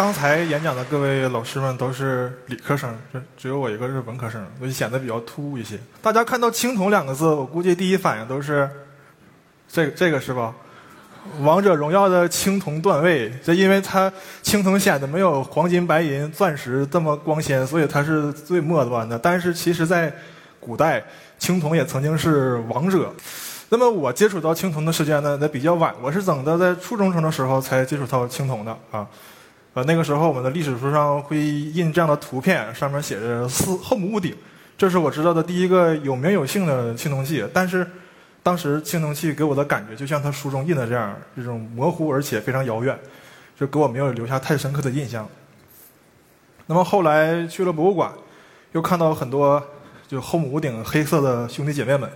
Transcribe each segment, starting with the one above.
刚才演讲的各位老师们都是理科生，只只有我一个是文科生，所以显得比较突兀一些。大家看到“青铜”两个字，我估计第一反应都是这个这个是吧？王者荣耀的青铜段位，这因为它青铜显得没有黄金、白银、钻石这么光鲜，所以它是最末端的。但是其实在古代，青铜也曾经是王者。那么我接触到青铜的时间呢，那比较晚，我是等到在初中生的时候才接触到青铜的啊。呃，那个时候我们的历史书上会印这样的图片，上面写着“四后母屋顶”，这是我知道的第一个有名有姓的青铜器。但是，当时青铜器给我的感觉就像他书中印的这样，这种模糊而且非常遥远，就给我没有留下太深刻的印象。那么后来去了博物馆，又看到很多就后母屋顶黑色的兄弟姐妹们，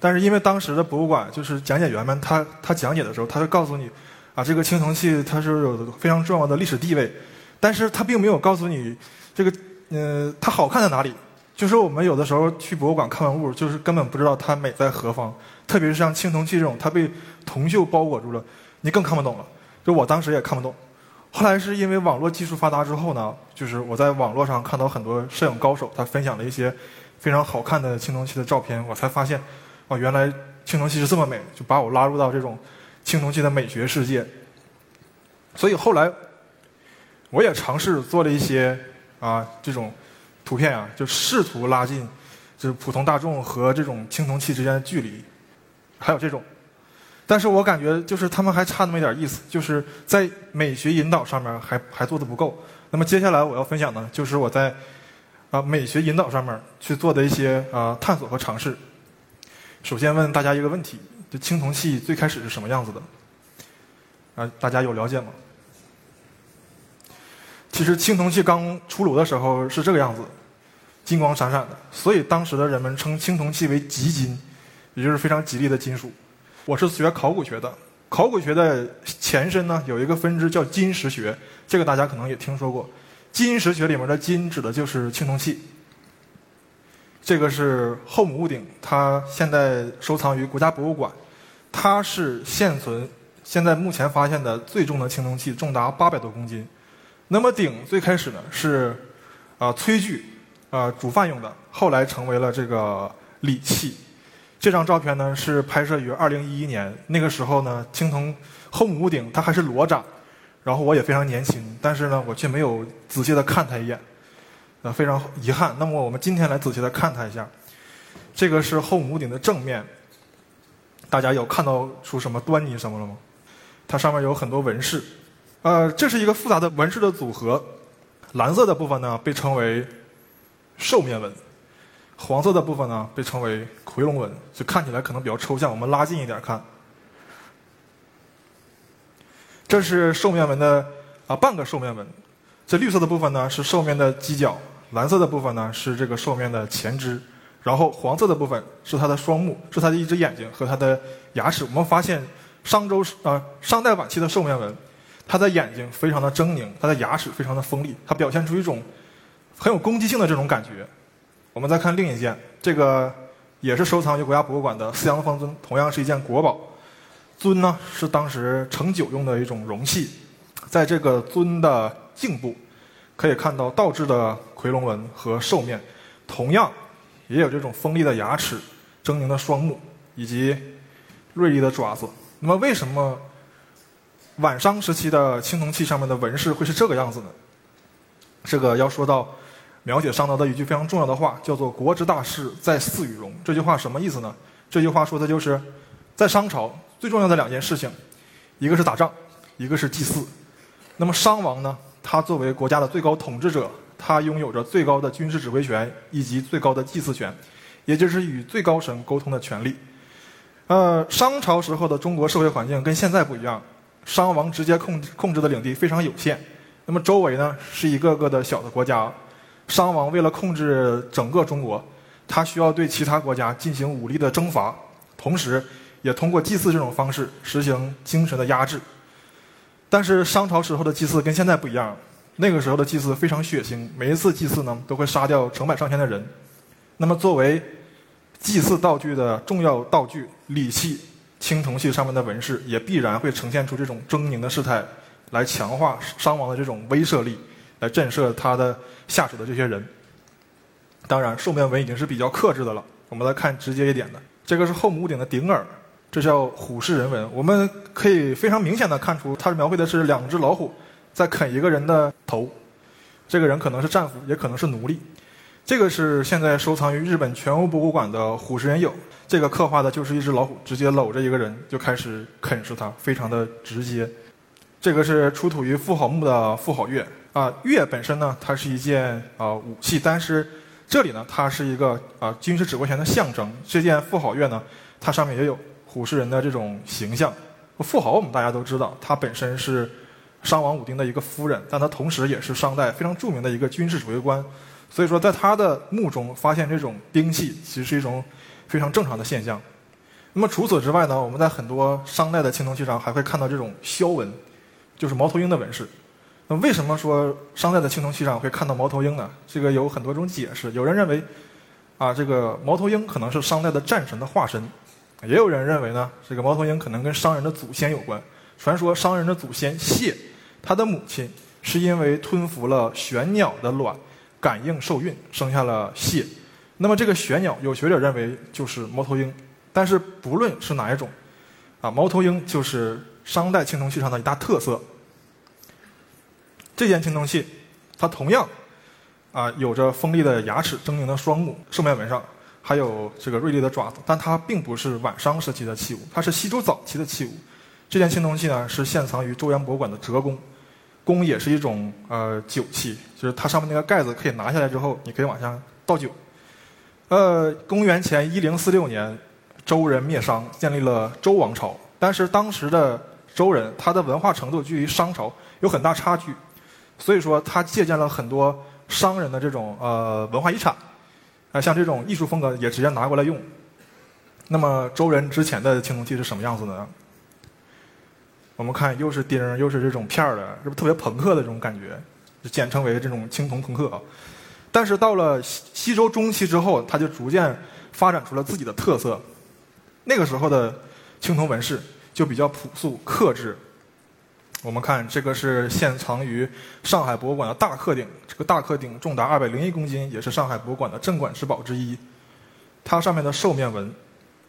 但是因为当时的博物馆就是讲解员们他他讲解的时候，他会告诉你。啊，这个青铜器它是有非常重要的历史地位，但是它并没有告诉你这个，呃，它好看在哪里。就是我们有的时候去博物馆看文物，就是根本不知道它美在何方。特别是像青铜器这种，它被铜锈包裹住了，你更看不懂了。就我当时也看不懂。后来是因为网络技术发达之后呢，就是我在网络上看到很多摄影高手，他分享了一些非常好看的青铜器的照片，我才发现，哦，原来青铜器是这么美，就把我拉入到这种。青铜器的美学世界，所以后来我也尝试做了一些啊这种图片啊，就试图拉近就是普通大众和这种青铜器之间的距离。还有这种，但是我感觉就是他们还差那么一点意思，就是在美学引导上面还还做的不够。那么接下来我要分享的就是我在啊美学引导上面去做的一些啊探索和尝试。首先问大家一个问题。这青铜器最开始是什么样子的？啊，大家有了解吗？其实青铜器刚出炉的时候是这个样子，金光闪闪的，所以当时的人们称青铜器为吉金，也就是非常吉利的金属。我是学考古学的，考古学的前身呢有一个分支叫金石学，这个大家可能也听说过。金石学里面的金指的就是青铜器。这个是后母戊鼎，它现在收藏于国家博物馆。它是现存现在目前发现的最重的青铜器，重达八百多公斤。那么鼎最开始呢是啊炊具啊煮饭用的，后来成为了这个礼器。这张照片呢是拍摄于二零一一年，那个时候呢青铜后母屋顶它还是裸展，然后我也非常年轻，但是呢我却没有仔细的看它一眼。呃，非常遗憾。那么我们今天来仔细的看它一下。这个是后母顶的正面，大家有看到出什么端倪什么了吗？它上面有很多纹饰。呃，这是一个复杂的纹饰的组合。蓝色的部分呢被称为兽面纹，黄色的部分呢被称为夔龙纹。就看起来可能比较抽象，我们拉近一点看。这是兽面纹的啊半个兽面纹。这绿色的部分呢是兽面的犄角。蓝色的部分呢是这个兽面的前肢，然后黄色的部分是它的双目，是它的一只眼睛和它的牙齿。我们发现商周啊商代晚期的兽面纹，它的眼睛非常的狰狞，它的牙齿非常的锋利，它表现出一种很有攻击性的这种感觉。我们再看另一件，这个也是收藏于国家博物馆的四羊方尊，同样是一件国宝。尊呢是当时盛酒用的一种容器，在这个尊的颈部。可以看到倒置的夔龙纹和兽面，同样也有这种锋利的牙齿、狰狞的双目以及锐利的爪子。那么，为什么晚商时期的青铜器上面的纹饰会是这个样子呢？这个要说到描写商朝的一句非常重要的话，叫做“国之大事，在祀与戎”。这句话什么意思呢？这句话说的就是在商朝最重要的两件事情，一个是打仗，一个是祭祀。那么商王呢？他作为国家的最高统治者，他拥有着最高的军事指挥权以及最高的祭祀权，也就是与最高神沟通的权利。呃，商朝时候的中国社会环境跟现在不一样，商王直接控控制的领地非常有限，那么周围呢是一个个的小的国家，商王为了控制整个中国，他需要对其他国家进行武力的征伐，同时也通过祭祀这种方式实行精神的压制。但是商朝时候的祭祀跟现在不一样，那个时候的祭祀非常血腥，每一次祭祀呢都会杀掉成百上千的人。那么作为祭祀道具的重要道具礼器、青铜器上面的纹饰，也必然会呈现出这种狰狞的事态，来强化商王的这种威慑力，来震慑他的下属的这些人。当然，兽面纹已经是比较克制的了。我们来看直接一点的，这个是后母屋顶的顶耳，这叫虎视人纹。我们可以非常明显的看出，它描绘的是两只老虎在啃一个人的头，这个人可能是战俘，也可能是奴隶。这个是现在收藏于日本全屋博物馆的虎视人俑，这个刻画的就是一只老虎直接搂着一个人就开始啃食它，非常的直接。这个是出土于富豪墓的富豪钺啊，钺本身呢，它是一件啊武器，但是这里呢，它是一个啊军事指挥权的象征。这件富豪钺呢，它上面也有虎视人的这种形象。富豪我们大家都知道，它本身是商王武丁的一个夫人，但她同时也是商代非常著名的一个军事指挥官。所以说，在他的墓中发现这种兵器，其实是一种非常正常的现象。那么除此之外呢，我们在很多商代的青铜器上还会看到这种鸮纹，就是猫头鹰的纹饰。那为什么说商代的青铜器上会看到猫头鹰呢？这个有很多种解释。有人认为，啊，这个猫头鹰可能是商代的战神的化身；也有人认为呢，这个猫头鹰可能跟商人的祖先有关。传说商人的祖先谢，他的母亲是因为吞服了玄鸟的卵。感应受孕，生下了蟹。那么这个玄鸟，有学者认为就是猫头鹰。但是不论是哪一种，啊，猫头鹰就是商代青铜器上的一大特色。这件青铜器，它同样啊有着锋利的牙齿、狰狞的双目，兽面纹上还有这个锐利的爪子。但它并不是晚商时期的器物，它是西周早期的器物。这件青铜器呢，是现藏于周原博物馆的折弓。弓也是一种呃酒器，就是它上面那个盖子可以拿下来之后，你可以往下倒酒。呃，公元前一零四六年，周人灭商，建立了周王朝。但是当时的周人，他的文化程度距离商朝有很大差距，所以说他借鉴了很多商人的这种呃文化遗产，啊，像这种艺术风格也直接拿过来用。那么周人之前的青铜器是什么样子的呢？我们看，又是钉，又是这种片儿的，是不是特别朋克的这种感觉？简称为这种青铜朋克啊。但是到了西西周中期之后，它就逐渐发展出了自己的特色。那个时候的青铜纹饰就比较朴素克制。我们看，这个是现藏于上海博物馆的大克鼎，这个大克鼎重达二百零一公斤，也是上海博物馆的镇馆之宝之一。它上面的兽面纹，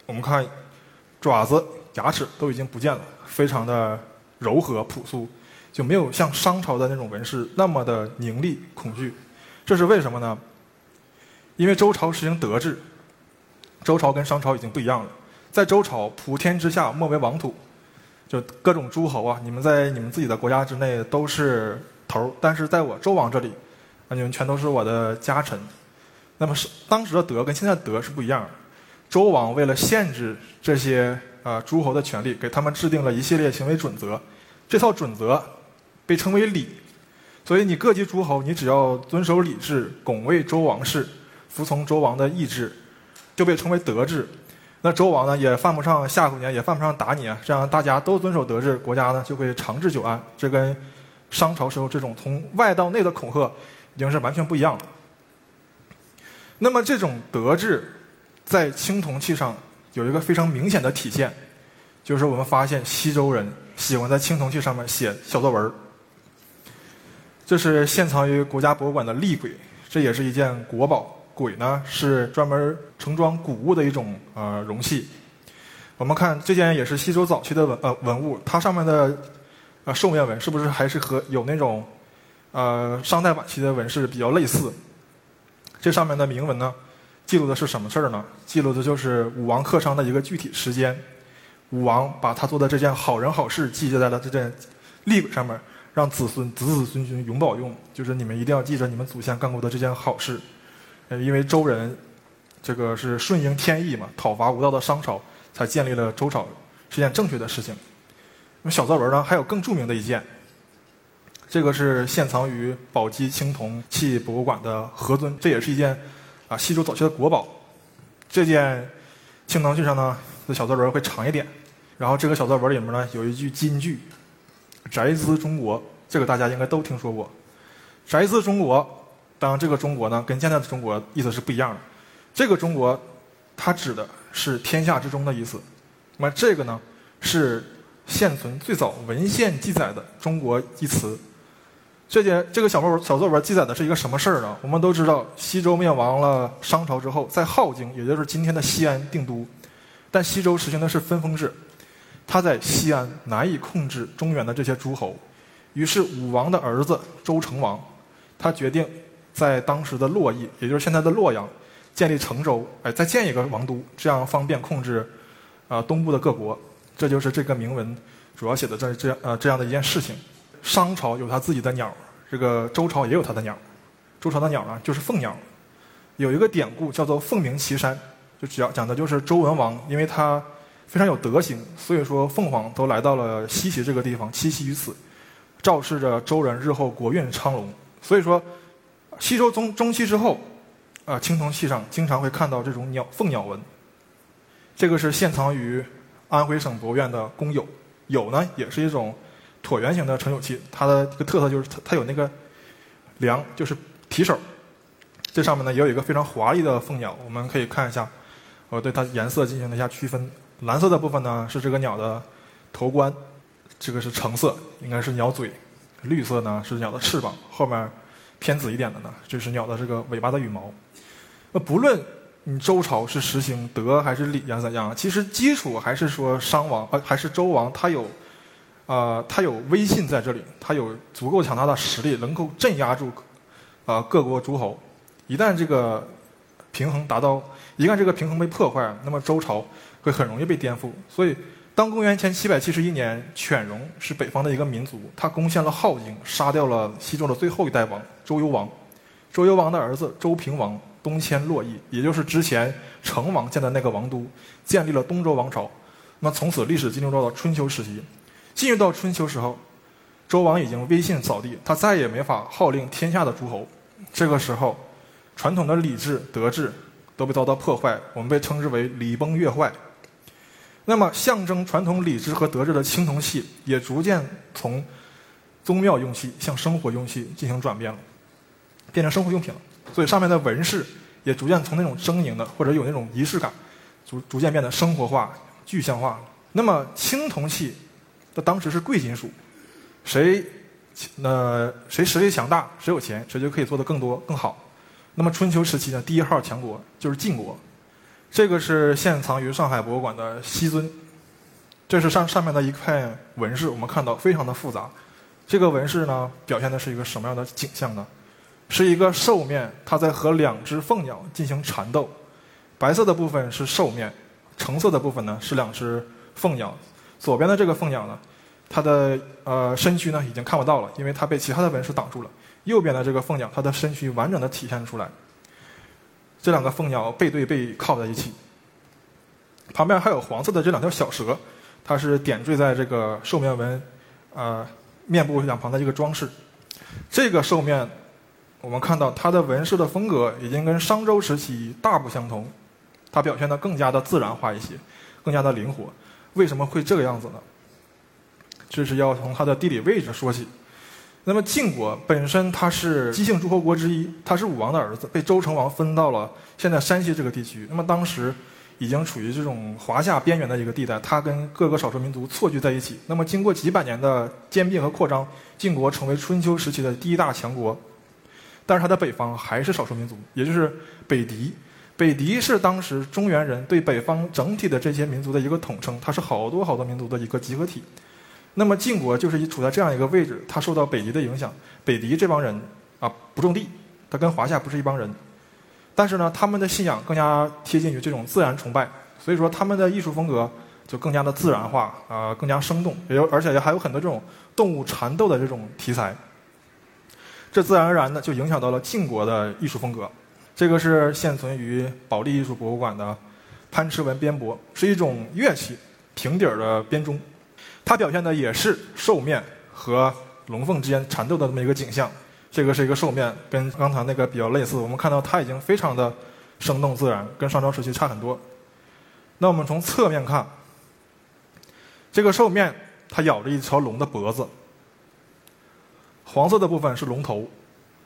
我们看爪子、牙齿都已经不见了。非常的柔和朴素，就没有像商朝的那种纹饰那么的凝厉恐惧。这是为什么呢？因为周朝实行德治，周朝跟商朝已经不一样了。在周朝，普天之下莫为王土，就各种诸侯啊，你们在你们自己的国家之内都是头儿，但是在我周王这里，啊，你们全都是我的家臣。那么是当时的德跟现在的德是不一样。周王为了限制这些。啊，诸侯的权利给他们制定了一系列行为准则，这套准则被称为礼。所以你各级诸侯，你只要遵守礼制，拱卫周王室，服从周王的意志，就被称为德治。那周王呢，也犯不上吓唬你，也犯不上打你啊。这样大家都遵守德治，国家呢就会长治久安。这跟商朝时候这种从外到内的恐吓，已经是完全不一样了。那么这种德治，在青铜器上。有一个非常明显的体现，就是我们发现西周人喜欢在青铜器上面写小作文。这是现藏于国家博物馆的立簋，这也是一件国宝。簋呢是专门盛装谷物的一种呃容器。我们看这件也是西周早期的文呃文物，它上面的呃兽面纹是不是还是和有那种呃商代晚期的纹饰比较类似？这上面的铭文呢？记录的是什么事儿呢？记录的就是武王克商的一个具体时间。武王把他做的这件好人好事记载在了这件立簋上面，让子孙子子孙孙永保用。就是你们一定要记着你们祖先干过的这件好事。呃，因为周人这个是顺应天意嘛，讨伐无道的商朝，才建立了周朝，是件正确的事情。那么小作文呢，还有更著名的一件，这个是现藏于宝鸡青铜器博物馆的何尊，这也是一件啊西周早期的国宝。这件青铜器上呢，的小作文会长一点，然后这个小作文里面呢有一句金句：“宅兹中国”，这个大家应该都听说过。宅兹中国，当然这个中国呢跟现在的中国意思是不一样的。这个中国，它指的是天下之中的意思。那么这个呢是现存最早文献记载的“中国”一词。这件这个小作文小作文记载的是一个什么事儿呢？我们都知道，西周灭亡了商朝之后，在镐京，也就是今天的西安定都，但西周实行的是分封制，他在西安难以控制中原的这些诸侯，于是武王的儿子周成王，他决定在当时的洛邑，也就是现在的洛阳，建立成周，哎，再建一个王都，这样方便控制啊东部的各国。这就是这个铭文主要写的这这样呃这样的一件事情。商朝有他自己的鸟，这个周朝也有他的鸟。周朝的鸟呢，就是凤鸟。有一个典故叫做“凤鸣岐山”，就讲讲的就是周文王，因为他非常有德行，所以说凤凰都来到了西岐这个地方栖息于此，昭示着周人日后国运昌隆。所以说，西周中中期之后，啊，青铜器上经常会看到这种鸟凤鸟纹。这个是现藏于安徽省博物院的公有，有呢也是一种。椭圆形的盛酒器，它的一个特色就是它它有那个梁，就是提手。这上面呢也有一个非常华丽的凤鸟，我们可以看一下。我对它颜色进行了一下区分，蓝色的部分呢是这个鸟的头冠，这个是橙色，应该是鸟嘴；绿色呢是鸟的翅膀，后面偏紫一点的呢就是鸟的这个尾巴的羽毛。那不论你周朝是实行德还是礼呀怎样，其实基础还是说商王呃还是周王，他有。啊，他有威信在这里，他有足够强大的实力，能够镇压住啊各国诸侯。一旦这个平衡达到，一旦这个平衡被破坏，那么周朝会很容易被颠覆。所以，当公元前七百七十一年，犬戎是北方的一个民族，他攻陷了镐京，杀掉了西周的最后一代王周幽王。周幽王的儿子周平王东迁洛邑，也就是之前成王建的那个王都，建立了东周王朝。那从此历史进入到了春秋时期。进入到春秋时候，周王已经威信扫地，他再也没法号令天下的诸侯。这个时候，传统的礼制、德制都被遭到破坏，我们被称之为“礼崩乐坏”。那么，象征传统礼制和德制的青铜器也逐渐从宗庙用器向生活用器进行转变了，变成生活用品了。所以，上面的纹饰也逐渐从那种狰狞的或者有那种仪式感，逐逐渐变得生活化、具象化了。那么，青铜器。那当时是贵金属，谁那谁实力强大，谁有钱，谁就可以做得更多更好。那么春秋时期呢，第一号强国就是晋国。这个是现藏于上海博物馆的西尊，这是上上面的一块纹饰，我们看到非常的复杂。这个纹饰呢，表现的是一个什么样的景象呢？是一个兽面，它在和两只凤鸟进行缠斗。白色的部分是兽面，橙色的部分呢是两只凤鸟。左边的这个凤鸟呢，它的呃身躯呢已经看不到了，因为它被其他的纹饰挡住了。右边的这个凤鸟，它的身躯完整的体现出来。这两个凤鸟背对背靠在一起，旁边还有黄色的这两条小蛇，它是点缀在这个兽面纹呃面部两旁的一个装饰。这个兽面，我们看到它的纹饰的风格已经跟商周时期大不相同，它表现的更加的自然化一些，更加的灵活。为什么会这个样子呢？这是要从它的地理位置说起。那么晋国本身它是姬姓诸侯国之一，它是武王的儿子，被周成王分到了现在山西这个地区。那么当时已经处于这种华夏边缘的一个地带，它跟各个少数民族错居在一起。那么经过几百年的兼并和扩张，晋国成为春秋时期的第一大强国。但是它的北方还是少数民族，也就是北狄。北狄是当时中原人对北方整体的这些民族的一个统称，它是好多好多民族的一个集合体。那么晋国就是处在这样一个位置，它受到北狄的影响。北狄这帮人啊不种地，他跟华夏不是一帮人。但是呢，他们的信仰更加贴近于这种自然崇拜，所以说他们的艺术风格就更加的自然化啊，更加生动，也有而且还有很多这种动物缠斗的这种题材。这自然而然的就影响到了晋国的艺术风格。这个是现存于保利艺术博物馆的潘驰文编帛，是一种乐器，平底儿的编钟。它表现的也是兽面和龙凤之间缠斗的这么一个景象。这个是一个兽面，跟刚才那个比较类似。我们看到它已经非常的生动自然，跟上朝时期差很多。那我们从侧面看，这个兽面它咬着一条龙的脖子，黄色的部分是龙头，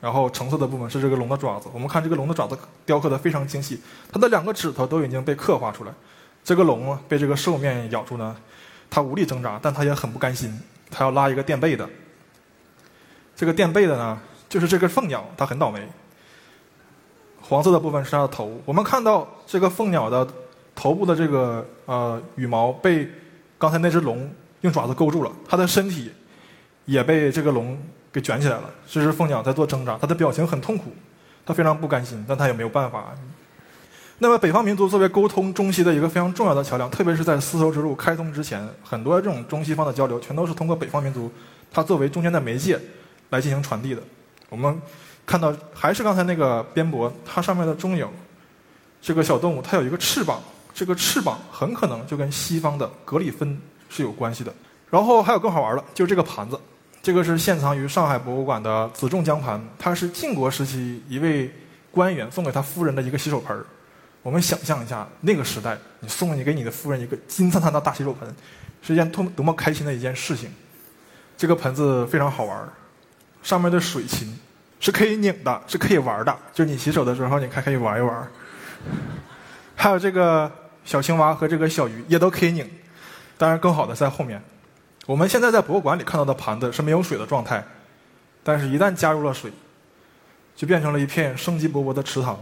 然后橙色的部分是这个龙的爪子。我们看这个龙的爪子雕刻的非常精细，它的两个指头都已经被刻画出来。这个龙被这个兽面咬住呢，它无力挣扎，但它也很不甘心，它要拉一个垫背的。这个垫背的呢，就是这个凤鸟，它很倒霉。黄色的部分是它的头，我们看到这个凤鸟的头部的这个呃羽毛被刚才那只龙用爪子勾住了，它的身体也被这个龙给卷起来了。这只凤鸟在做挣扎，它的表情很痛苦，它非常不甘心，但它也没有办法。那么，北方民族作为沟通中西的一个非常重要的桥梁，特别是在丝绸之路开通之前，很多这种中西方的交流全都是通过北方民族，它作为中间的媒介来进行传递的。我们看到，还是刚才那个边博，它上面的中影，这个小动物它有一个翅膀，这个翅膀很可能就跟西方的格里芬是有关系的。然后还有更好玩的，就是这个盘子，这个是现藏于上海博物馆的紫仲江盘，它是晋国时期一位官员送给他夫人的一个洗手盆儿。我们想象一下，那个时代，你送你给你的夫人一个金灿灿的大洗手盆，是一件多多么开心的一件事情。这个盆子非常好玩，上面的水禽是可以拧的，是可以玩的，就是你洗手的时候，你还可以玩一玩。还有这个小青蛙和这个小鱼也都可以拧，当然更好的在后面。我们现在在博物馆里看到的盘子是没有水的状态，但是一旦加入了水，就变成了一片生机勃勃的池塘。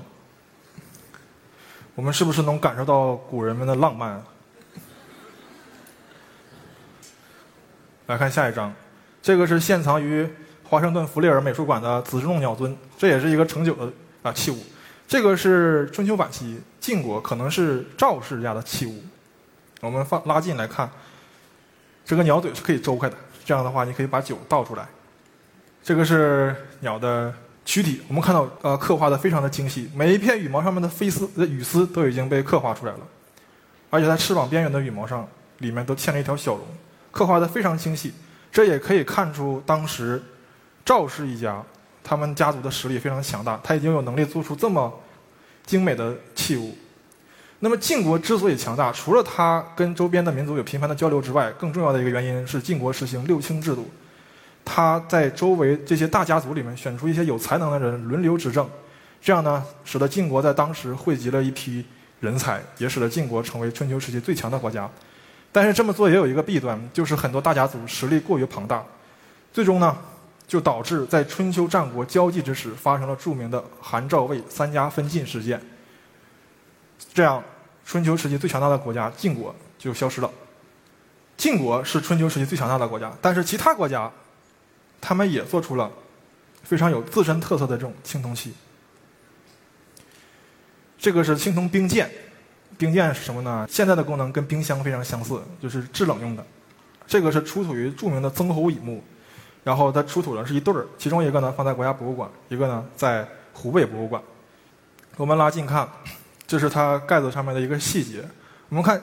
我们是不是能感受到古人们的浪漫？来看下一张，这个是现藏于华盛顿弗利尔美术馆的紫石龙鸟尊，这也是一个盛酒的啊器物。这个是春秋晚期晋国，可能是赵氏家的器物。我们放拉近来看，这个鸟嘴是可以周开的，这样的话你可以把酒倒出来。这个是鸟的。躯体，我们看到，呃，刻画的非常的精细，每一片羽毛上面的飞丝、呃羽丝都已经被刻画出来了，而且在翅膀边缘的羽毛上，里面都嵌了一条小龙，刻画的非常精细。这也可以看出当时赵氏一家，他们家族的实力非常强大，他已经有能力做出这么精美的器物。那么晋国之所以强大，除了他跟周边的民族有频繁的交流之外，更重要的一个原因是晋国实行六卿制度。他在周围这些大家族里面选出一些有才能的人轮流执政，这样呢，使得晋国在当时汇集了一批人才，也使得晋国成为春秋时期最强的国家。但是这么做也有一个弊端，就是很多大家族实力过于庞大，最终呢，就导致在春秋战国交际之时发生了著名的韩赵魏三家分晋事件。这样，春秋时期最强大的国家晋国就消失了。晋国是春秋时期最强大的国家，但是其他国家。他们也做出了非常有自身特色的这种青铜器。这个是青铜冰剑，冰剑是什么呢？现在的功能跟冰箱非常相似，就是制冷用的。这个是出土于著名的曾侯乙墓，然后它出土的是一对儿，其中一个呢放在国家博物馆，一个呢在湖北博物馆。我们拉近看，这是它盖子上面的一个细节。我们看。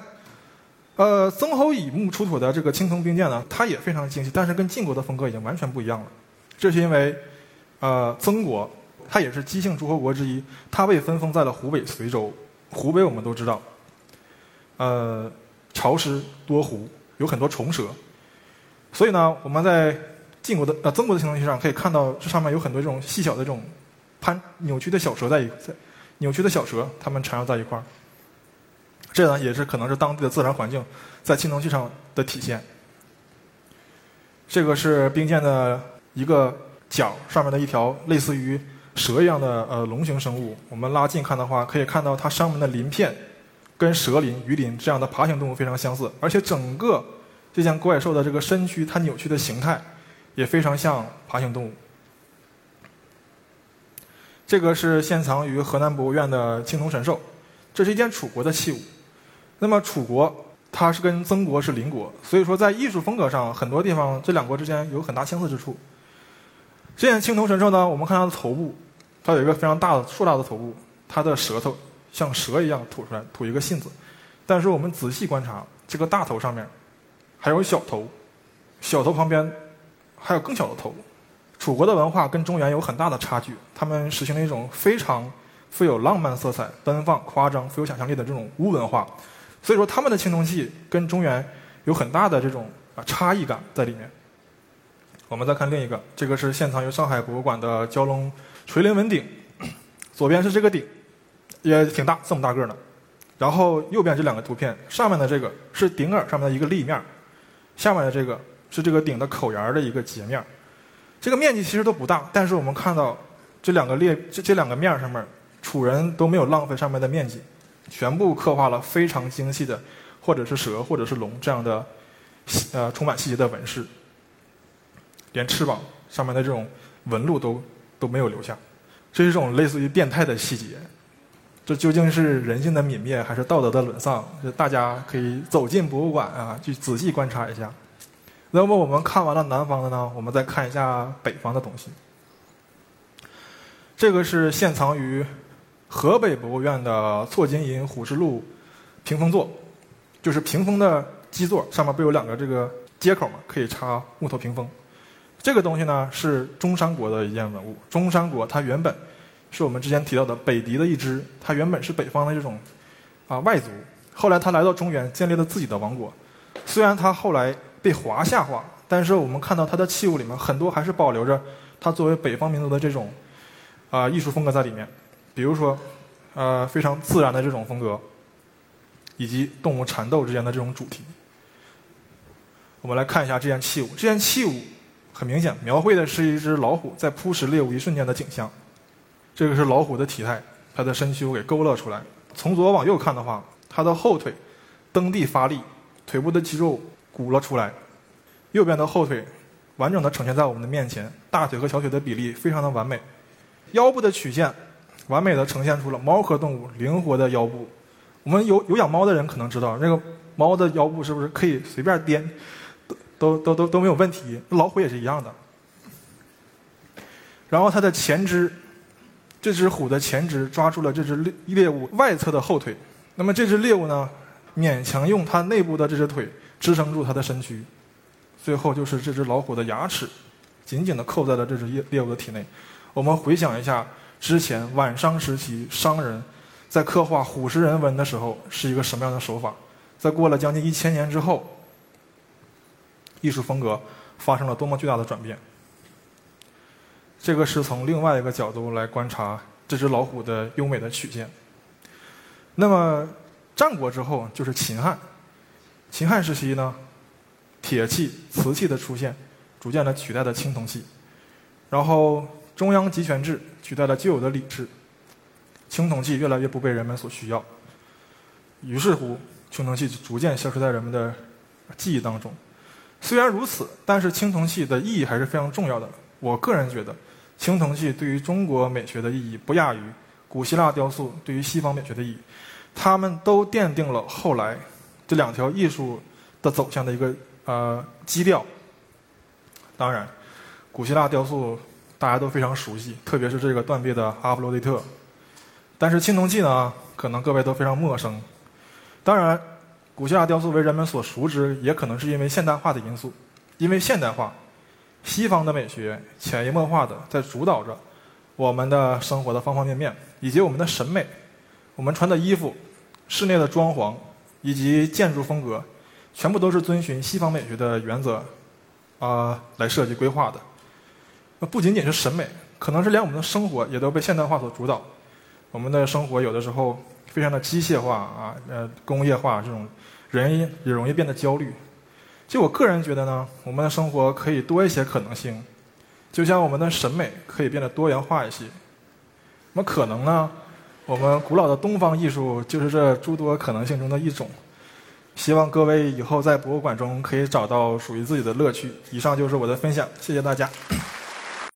呃，曾侯乙墓出土的这个青铜兵剑呢，它也非常精细，但是跟晋国的风格已经完全不一样了。这是因为，呃，曾国它也是姬姓诸侯国之一，它被分封在了湖北随州。湖北我们都知道，呃，潮湿多湖，有很多虫蛇，所以呢，我们在晋国的呃曾国的青铜器上可以看到，这上面有很多这种细小的这种攀扭曲的小蛇在在扭曲的小蛇，它们缠绕在一块儿。这呢也是可能是当地的自然环境在青铜器上的体现。这个是冰剑的一个角上面的一条类似于蛇一样的呃龙形生物。我们拉近看的话，可以看到它上面的鳞片跟蛇鳞、鱼鳞这样的爬行动物非常相似，而且整个这件怪兽的这个身躯它扭曲的形态也非常像爬行动物。这个是现藏于河南博物院的青铜神兽，这是一件楚国的器物。那么楚国它是跟曾国是邻国，所以说在艺术风格上很多地方这两国之间有很大相似之处。这件青铜神兽呢，我们看它的头部，它有一个非常大的硕大的头部，它的舌头像蛇一样吐出来，吐一个信子。但是我们仔细观察，这个大头上面还有小头，小头旁边还有更小的头。楚国的文化跟中原有很大的差距，他们实行了一种非常富有浪漫色彩、奔放、夸张、富有想象力的这种巫文化，所以说他们的青铜器跟中原有很大的这种啊差异感在里面。我们再看另一个，这个是现藏于上海博物馆的蛟龙垂鳞纹鼎，左边是这个鼎，也挺大，这么大个呢。然后右边这两个图片，上面的这个是鼎耳上面的一个立面，下面的这个是这个鼎的口沿的一个截面。这个面积其实都不大，但是我们看到这两个列这这两个面上面，楚人都没有浪费上面的面积，全部刻画了非常精细的，或者是蛇或者是龙这样的，呃充满细节的纹饰，连翅膀上面的这种纹路都都没有留下，这是一种类似于变态的细节，这究竟是人性的泯灭还是道德的沦丧？大家可以走进博物馆啊，去仔细观察一下。那么我们看完了南方的呢，我们再看一下北方的东西。这个是现藏于河北博物院的错金银虎视鹿屏风座，就是屏风的基座上面不有两个这个接口嘛，可以插木头屏风。这个东西呢是中山国的一件文物。中山国它原本是我们之前提到的北狄的一支，它原本是北方的这种啊外族，后来他来到中原建立了自己的王国。虽然他后来。被华夏化，但是我们看到它的器物里面很多还是保留着它作为北方民族的这种啊艺术风格在里面，比如说呃非常自然的这种风格，以及动物缠斗之间的这种主题。我们来看一下这件器物，这件器物很明显描绘的是一只老虎在扑食猎物一瞬间的景象。这个是老虎的体态，它的身躯给勾勒出来。从左往右看的话，它的后腿蹬地发力，腿部的肌肉。鼓了出来，右边的后腿完整的呈现在我们的面前，大腿和小腿的比例非常的完美，腰部的曲线完美的呈现出了猫科动物灵活的腰部。我们有有养猫的人可能知道，那个猫的腰部是不是可以随便颠，都都都都没有问题。老虎也是一样的。然后它的前肢，这只虎的前肢抓住了这只猎猎物外侧的后腿，那么这只猎物呢，勉强用它内部的这只腿。支撑住它的身躯，最后就是这只老虎的牙齿紧紧地扣在了这只猎猎物的体内。我们回想一下之前晚商时期商人在刻画虎食人纹的时候是一个什么样的手法，在过了将近一千年之后，艺术风格发生了多么巨大的转变。这个是从另外一个角度来观察这只老虎的优美的曲线。那么战国之后就是秦汉。秦汉时期呢，铁器、瓷器的出现，逐渐的取代了青铜器，然后中央集权制取代了旧有的礼制，青铜器越来越不被人们所需要，于是乎，青铜器逐渐消失在人们的记忆当中。虽然如此，但是青铜器的意义还是非常重要的。我个人觉得，青铜器对于中国美学的意义不亚于古希腊雕塑对于西方美学的意义，它们都奠定了后来。这两条艺术的走向的一个呃基调。当然，古希腊雕塑大家都非常熟悉，特别是这个断臂的阿弗罗狄特。但是青铜器呢，可能各位都非常陌生。当然，古希腊雕塑为人们所熟知，也可能是因为现代化的因素。因为现代化，西方的美学潜移默化的在主导着我们的生活的方方面面，以及我们的审美。我们穿的衣服，室内的装潢。以及建筑风格，全部都是遵循西方美学的原则，啊，来设计规划的。那不仅仅是审美，可能是连我们的生活也都被现代化所主导。我们的生活有的时候非常的机械化啊，呃，工业化，这种人也容易变得焦虑。就我个人觉得呢，我们的生活可以多一些可能性，就像我们的审美可以变得多元化一些。那么可能呢？我们古老的东方艺术就是这诸多可能性中的一种，希望各位以后在博物馆中可以找到属于自己的乐趣。以上就是我的分享，谢谢大家。